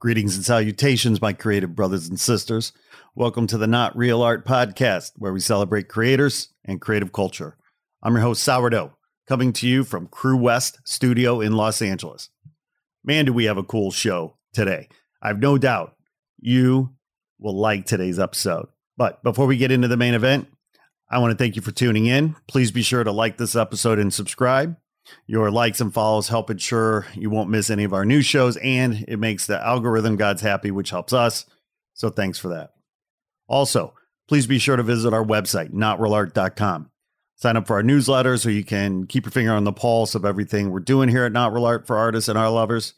Greetings and salutations, my creative brothers and sisters. Welcome to the Not Real Art Podcast, where we celebrate creators and creative culture. I'm your host, Sourdough, coming to you from Crewest Studio in Los Angeles. Man, do we have a cool show today. I have no doubt you will like today's episode. But before we get into the main event, I want to thank you for tuning in. Please be sure to like this episode and subscribe. Your likes and follows help ensure you won't miss any of our new shows, and it makes the algorithm gods happy, which helps us. So thanks for that. Also, please be sure to visit our website, notrealart.com. Sign up for our newsletter so you can keep your finger on the pulse of everything we're doing here at Not Real Art for artists and art lovers.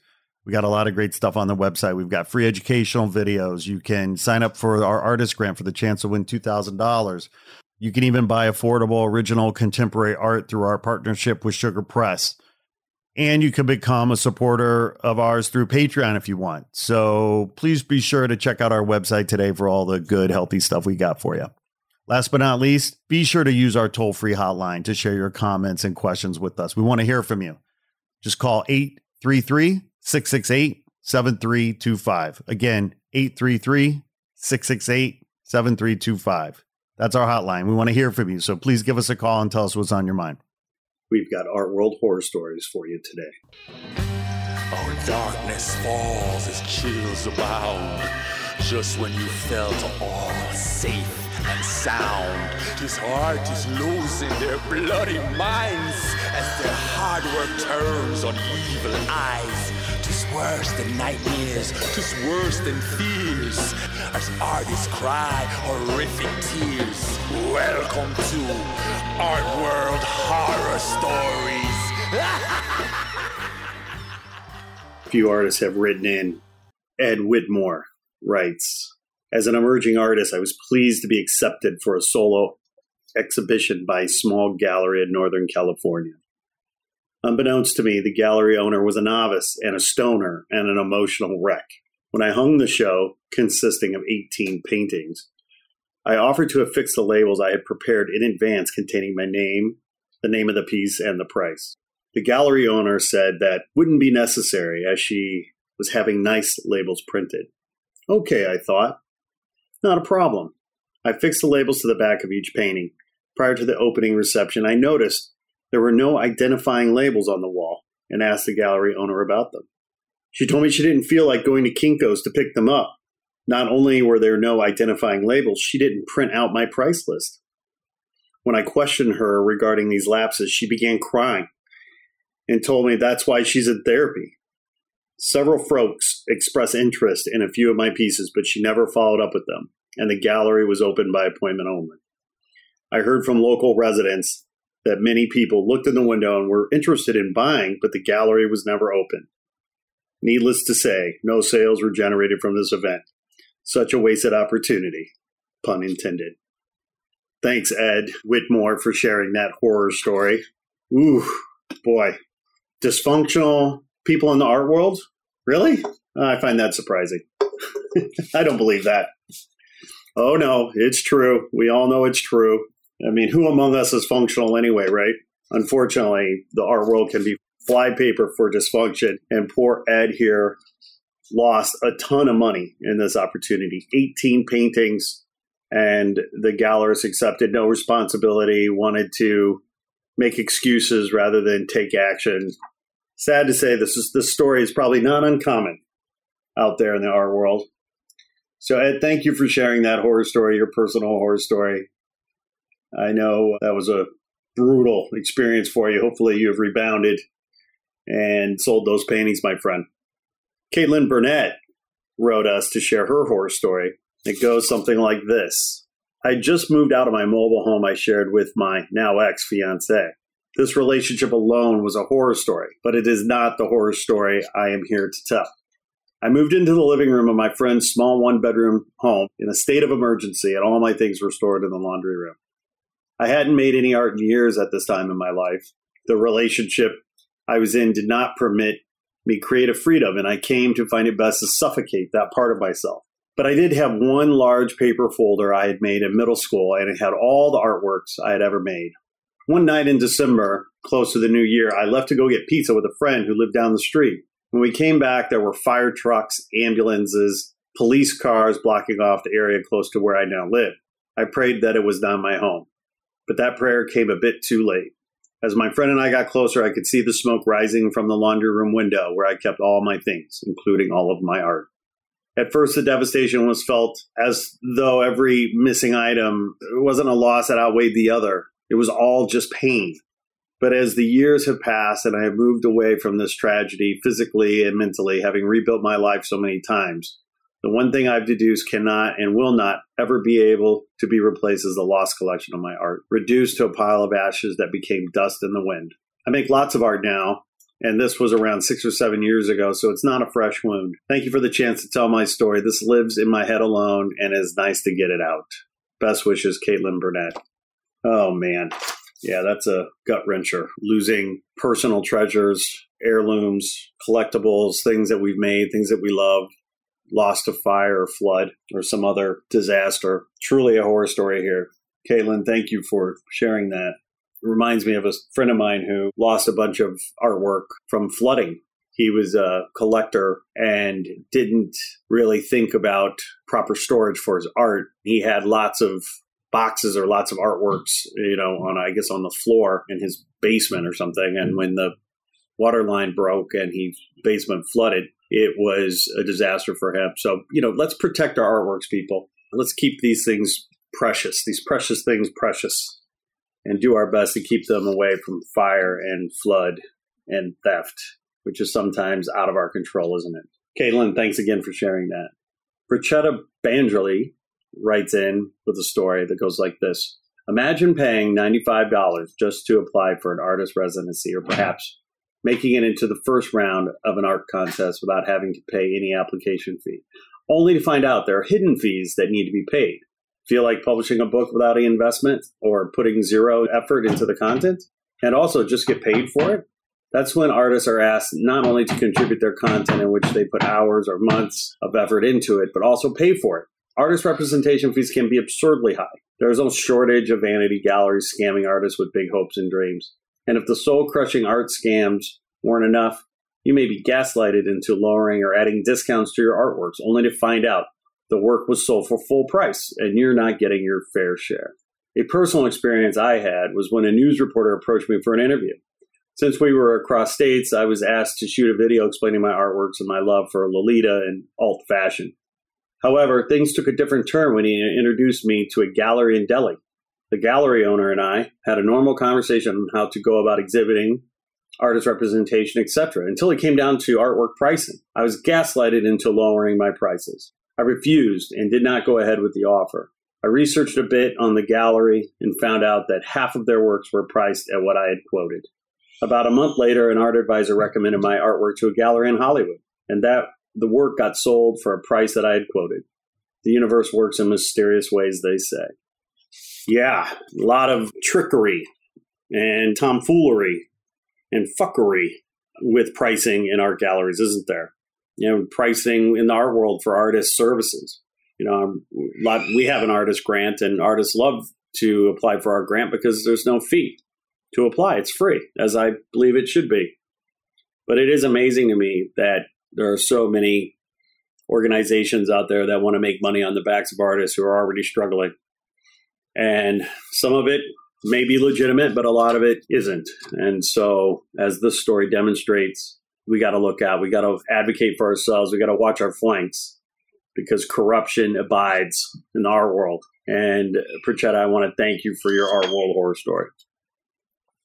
We got a lot of great stuff on the website. We've got free educational videos. You can sign up for our artist grant for the chance to win $2,000. You can even buy affordable, original, contemporary art through our partnership with Sugar Press. And you can become a supporter of ours through Patreon if you want. So please be sure to check out our website today for all the good, healthy stuff we got for you. Last but not least, be sure to use our toll free hotline to share your comments and questions with us. We want to hear from you. Just call 833 668 7325. Again, 833 668 7325. That's our hotline. We want to hear from you. So please give us a call and tell us what's on your mind. We've got Art World Horror Stories for you today. Oh, darkness falls as chills abound. Just when you felt all safe and sound, his heart is losing their bloody minds as their hard work turns on evil eyes. Worse than nightmares, tis worse than fears, as artists cry horrific tears. Welcome to Art World Horror Stories. Few artists have written in. Ed Whitmore writes As an emerging artist, I was pleased to be accepted for a solo exhibition by a small gallery in Northern California. Unbeknownst to me, the gallery owner was a novice and a stoner and an emotional wreck. When I hung the show, consisting of 18 paintings, I offered to affix the labels I had prepared in advance containing my name, the name of the piece, and the price. The gallery owner said that wouldn't be necessary as she was having nice labels printed. Okay, I thought. Not a problem. I fixed the labels to the back of each painting. Prior to the opening reception, I noticed there were no identifying labels on the wall and asked the gallery owner about them. She told me she didn't feel like going to Kinko's to pick them up. Not only were there no identifying labels, she didn't print out my price list. When I questioned her regarding these lapses, she began crying and told me that's why she's in therapy. Several folks expressed interest in a few of my pieces, but she never followed up with them, and the gallery was open by appointment only. I heard from local residents that many people looked in the window and were interested in buying, but the gallery was never open. Needless to say, no sales were generated from this event. Such a wasted opportunity, pun intended. Thanks, Ed Whitmore, for sharing that horror story. Ooh, boy. Dysfunctional people in the art world? Really? Uh, I find that surprising. I don't believe that. Oh no, it's true. We all know it's true. I mean, who among us is functional anyway, right? Unfortunately, the art world can be flypaper for dysfunction, and poor Ed here lost a ton of money in this opportunity 18 paintings, and the gallerist accepted no responsibility, wanted to make excuses rather than take action. Sad to say, this is this story is probably not uncommon out there in the art world. So, Ed, thank you for sharing that horror story, your personal horror story. I know that was a brutal experience for you. Hopefully, you have rebounded and sold those paintings, my friend. Caitlin Burnett wrote us to share her horror story. It goes something like this I just moved out of my mobile home I shared with my now ex fiance. This relationship alone was a horror story, but it is not the horror story I am here to tell. I moved into the living room of my friend's small one bedroom home in a state of emergency, and all my things were stored in the laundry room. I hadn't made any art in years at this time in my life. The relationship I was in did not permit me creative freedom, and I came to find it best to suffocate that part of myself. But I did have one large paper folder I had made in middle school, and it had all the artworks I had ever made. One night in December, close to the new year, I left to go get pizza with a friend who lived down the street. When we came back, there were fire trucks, ambulances, police cars blocking off the area close to where I now live. I prayed that it was not my home. But that prayer came a bit too late. As my friend and I got closer, I could see the smoke rising from the laundry room window where I kept all my things, including all of my art. At first, the devastation was felt as though every missing item wasn't a loss that outweighed the other. It was all just pain. But as the years have passed and I have moved away from this tragedy physically and mentally, having rebuilt my life so many times, the one thing I've deduced cannot and will not ever be able to be replaced is the lost collection of my art, reduced to a pile of ashes that became dust in the wind. I make lots of art now, and this was around six or seven years ago, so it's not a fresh wound. Thank you for the chance to tell my story. This lives in my head alone, and it's nice to get it out. Best wishes, Caitlin Burnett. Oh, man. Yeah, that's a gut wrencher. Losing personal treasures, heirlooms, collectibles, things that we've made, things that we love, lost to fire or flood or some other disaster. Truly a horror story here. Caitlin, thank you for sharing that. It reminds me of a friend of mine who lost a bunch of artwork from flooding. He was a collector and didn't really think about proper storage for his art. He had lots of boxes or lots of artworks, you know, on I guess on the floor in his basement or something. And when the water line broke and he basement flooded, it was a disaster for him. So, you know, let's protect our artworks, people. Let's keep these things precious, these precious things precious, and do our best to keep them away from fire and flood and theft, which is sometimes out of our control, isn't it? Caitlin, thanks again for sharing that. Brichetta Bandrelli writes in with a story that goes like this Imagine paying $95 just to apply for an artist residency or perhaps making it into the first round of an art contest without having to pay any application fee, only to find out there are hidden fees that need to be paid. Feel like publishing a book without any investment or putting zero effort into the content and also just get paid for it? That's when artists are asked not only to contribute their content in which they put hours or months of effort into it, but also pay for it. Artist representation fees can be absurdly high. There is no shortage of vanity galleries scamming artists with big hopes and dreams. And if the soul crushing art scams weren't enough, you may be gaslighted into lowering or adding discounts to your artworks only to find out the work was sold for full price and you're not getting your fair share. A personal experience I had was when a news reporter approached me for an interview. Since we were across states, I was asked to shoot a video explaining my artworks and my love for Lolita and alt fashion. However, things took a different turn when he introduced me to a gallery in Delhi. The gallery owner and I had a normal conversation on how to go about exhibiting, artist representation, etc., until it came down to artwork pricing. I was gaslighted into lowering my prices. I refused and did not go ahead with the offer. I researched a bit on the gallery and found out that half of their works were priced at what I had quoted. About a month later, an art advisor recommended my artwork to a gallery in Hollywood, and that the work got sold for a price that I had quoted. The universe works in mysterious ways, they say. Yeah, a lot of trickery and tomfoolery and fuckery with pricing in art galleries, isn't there? You know, pricing in our world for artist services. You know, um, lot, we have an artist grant, and artists love to apply for our grant because there's no fee to apply. It's free, as I believe it should be. But it is amazing to me that there are so many organizations out there that want to make money on the backs of artists who are already struggling. And some of it may be legitimate, but a lot of it isn't. And so, as this story demonstrates, we got to look out. We got to advocate for ourselves. We got to watch our flanks because corruption abides in our world. And Pritchetta, I want to thank you for your art world horror story.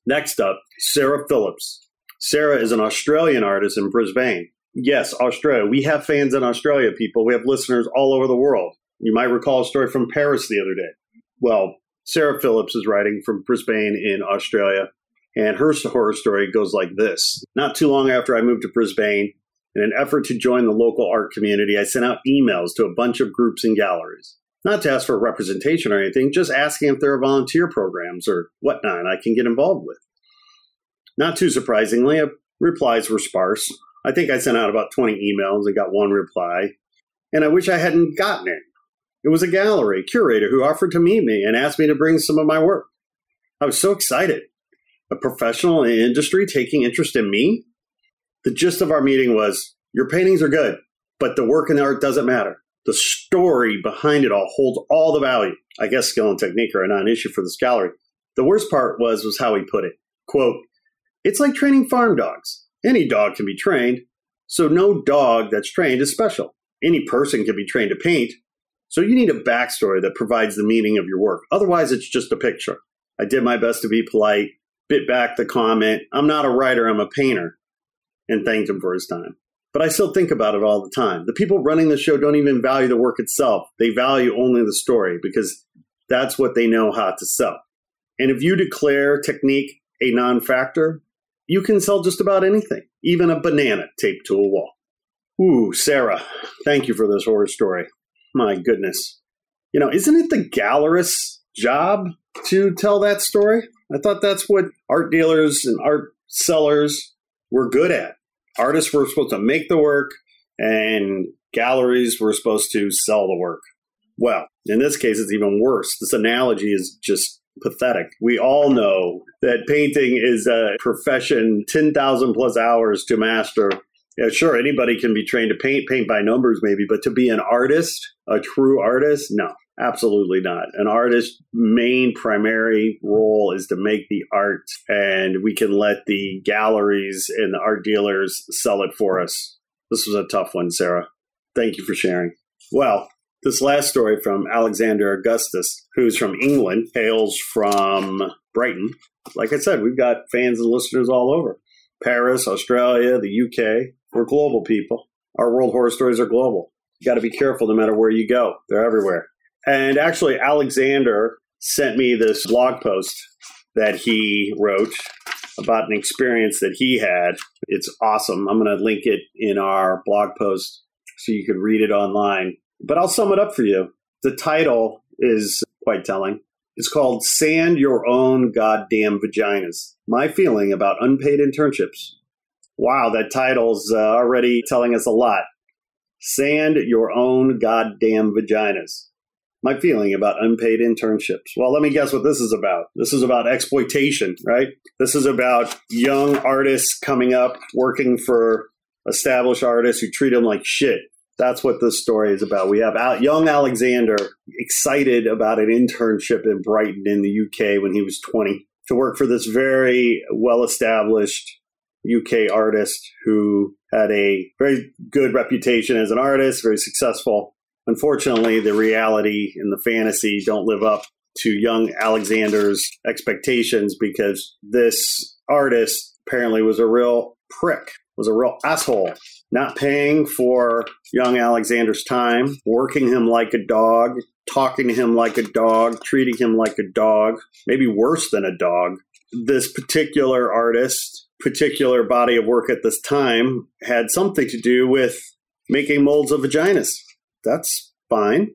Next up, Sarah Phillips. Sarah is an Australian artist in Brisbane. Yes, Australia. We have fans in Australia, people. We have listeners all over the world. You might recall a story from Paris the other day. Well, Sarah Phillips is writing from Brisbane in Australia, and her horror story goes like this. Not too long after I moved to Brisbane, in an effort to join the local art community, I sent out emails to a bunch of groups and galleries. Not to ask for representation or anything, just asking if there are volunteer programs or whatnot I can get involved with. Not too surprisingly, uh, replies were sparse. I think I sent out about 20 emails and got one reply, and I wish I hadn't gotten it. It was a gallery curator who offered to meet me and asked me to bring some of my work. I was so excited. A professional in industry taking interest in me? The gist of our meeting was your paintings are good, but the work and the art doesn't matter. The story behind it all holds all the value. I guess skill and technique are not an issue for this gallery. The worst part was was how he put it. Quote, it's like training farm dogs. Any dog can be trained, so no dog that's trained is special. Any person can be trained to paint, so you need a backstory that provides the meaning of your work. Otherwise, it's just a picture. I did my best to be polite, bit back the comment, I'm not a writer, I'm a painter, and thanked him for his time. But I still think about it all the time. The people running the show don't even value the work itself, they value only the story because that's what they know how to sell. And if you declare technique a non factor, you can sell just about anything, even a banana taped to a wall. Ooh, Sarah, thank you for this horror story. My goodness. You know, isn't it the gallerist's job to tell that story? I thought that's what art dealers and art sellers were good at. Artists were supposed to make the work, and galleries were supposed to sell the work. Well, in this case, it's even worse. This analogy is just pathetic. We all know that painting is a profession, 10,000 plus hours to master. Yeah, sure, anybody can be trained to paint, paint by numbers maybe, but to be an artist, a true artist, no, absolutely not. An artist's main primary role is to make the art, and we can let the galleries and the art dealers sell it for us. This was a tough one, Sarah. Thank you for sharing. Well, this last story from Alexander Augustus, who's from England, hails from Brighton. Like I said, we've got fans and listeners all over Paris, Australia, the UK. We're global people. Our world horror stories are global. You got to be careful no matter where you go, they're everywhere. And actually, Alexander sent me this blog post that he wrote about an experience that he had. It's awesome. I'm going to link it in our blog post so you can read it online. But I'll sum it up for you. The title is quite telling. It's called Sand Your Own Goddamn Vaginas My Feeling About Unpaid Internships. Wow, that title's uh, already telling us a lot. Sand your own goddamn vaginas. My feeling about unpaid internships. Well, let me guess what this is about. This is about exploitation, right? This is about young artists coming up, working for established artists who treat them like shit. That's what this story is about. We have young Alexander excited about an internship in Brighton in the UK when he was 20 to work for this very well established UK artist who had a very good reputation as an artist, very successful. Unfortunately, the reality and the fantasy don't live up to young Alexander's expectations because this artist apparently was a real prick, was a real asshole, not paying for young Alexander's time, working him like a dog, talking to him like a dog, treating him like a dog, maybe worse than a dog. This particular artist particular body of work at this time had something to do with making molds of vaginas. That's fine.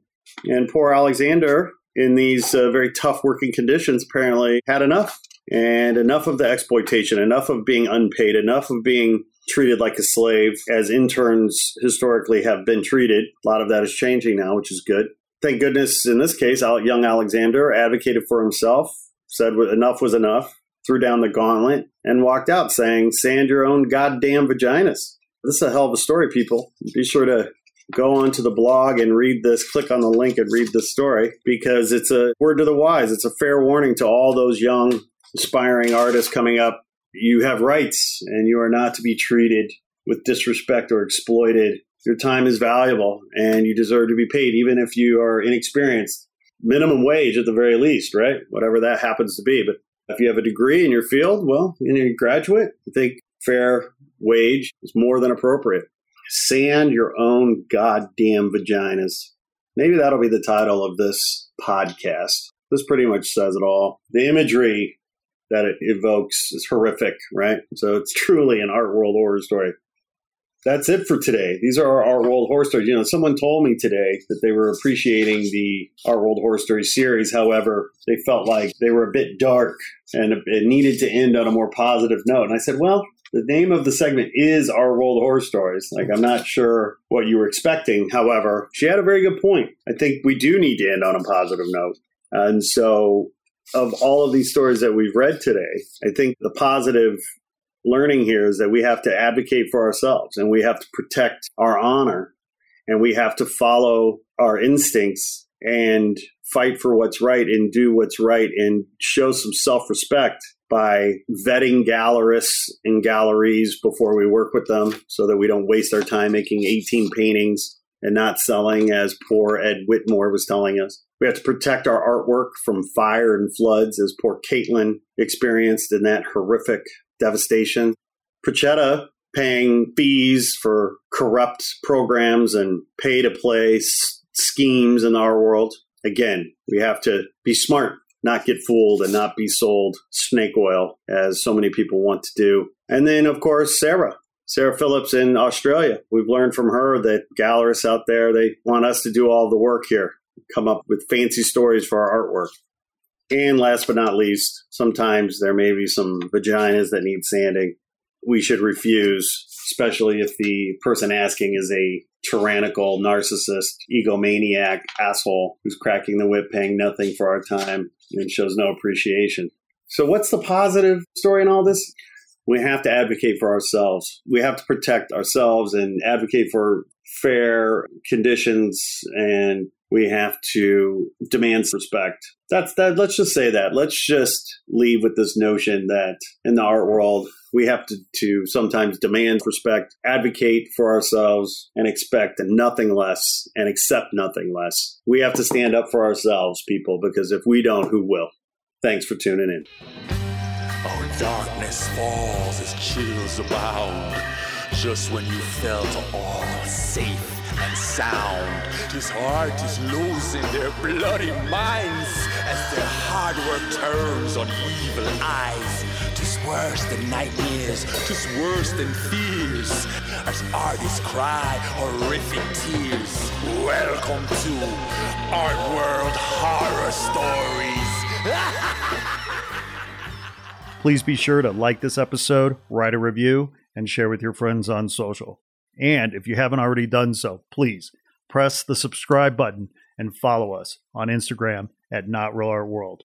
And poor Alexander, in these uh, very tough working conditions, apparently had enough and enough of the exploitation, enough of being unpaid, enough of being treated like a slave, as interns historically have been treated. A lot of that is changing now, which is good. Thank goodness in this case, young Alexander advocated for himself, said enough was enough, threw down the gauntlet, and walked out saying, Sand your own goddamn vaginas. This is a hell of a story, people. Be sure to go onto the blog and read this, click on the link and read this story because it's a word to the wise. It's a fair warning to all those young, aspiring artists coming up. You have rights and you are not to be treated with disrespect or exploited. Your time is valuable and you deserve to be paid, even if you are inexperienced. Minimum wage at the very least, right? Whatever that happens to be. But if you have a degree in your field, well, you're a graduate, I think fair wage is more than appropriate. Sand your own goddamn vaginas. Maybe that'll be the title of this podcast. This pretty much says it all. The imagery that it evokes is horrific, right? So it's truly an art world horror story. That's it for today. These are our Art World Horror Stories. You know, someone told me today that they were appreciating the Art World Horror Story series. However, they felt like they were a bit dark and it needed to end on a more positive note. And I said, well, the name of the segment is Art World Horror Stories. Like, I'm not sure what you were expecting. However, she had a very good point. I think we do need to end on a positive note. And so, of all of these stories that we've read today, I think the positive learning here is that we have to advocate for ourselves and we have to protect our honor and we have to follow our instincts and fight for what's right and do what's right and show some self respect by vetting gallerists and galleries before we work with them so that we don't waste our time making 18 paintings and not selling, as poor Ed Whitmore was telling us. We have to protect our artwork from fire and floods, as poor Caitlin experienced in that horrific devastation. Procetta paying fees for corrupt programs and pay to play s- schemes in our world. Again, we have to be smart not get fooled and not be sold snake oil as so many people want to do. And then, of course, Sarah. Sarah Phillips in Australia. We've learned from her that gallerists out there, they want us to do all the work here, come up with fancy stories for our artwork. And last but not least, sometimes there may be some vaginas that need sanding. We should refuse, especially if the person asking is a tyrannical, narcissist, egomaniac asshole who's cracking the whip, paying nothing for our time and shows no appreciation. So, what's the positive story in all this? We have to advocate for ourselves. We have to protect ourselves and advocate for fair conditions and we have to demand respect. That's that. Let's just say that. Let's just leave with this notion that in the art world, we have to, to sometimes demand respect, advocate for ourselves, and expect nothing less and accept nothing less. We have to stand up for ourselves, people, because if we don't, who will? Thanks for tuning in. Oh, darkness falls as chills abound. Just when you felt all safe and sound. His heart is losing their bloody minds as their hard work turns on evil eyes. Tis worse than nightmares, tis worse than fears. As artists cry horrific tears. Welcome to Art World Horror Stories. Please be sure to like this episode, write a review, and share with your friends on social. And if you haven't already done so, please press the subscribe button and follow us on Instagram at Not Real Art World.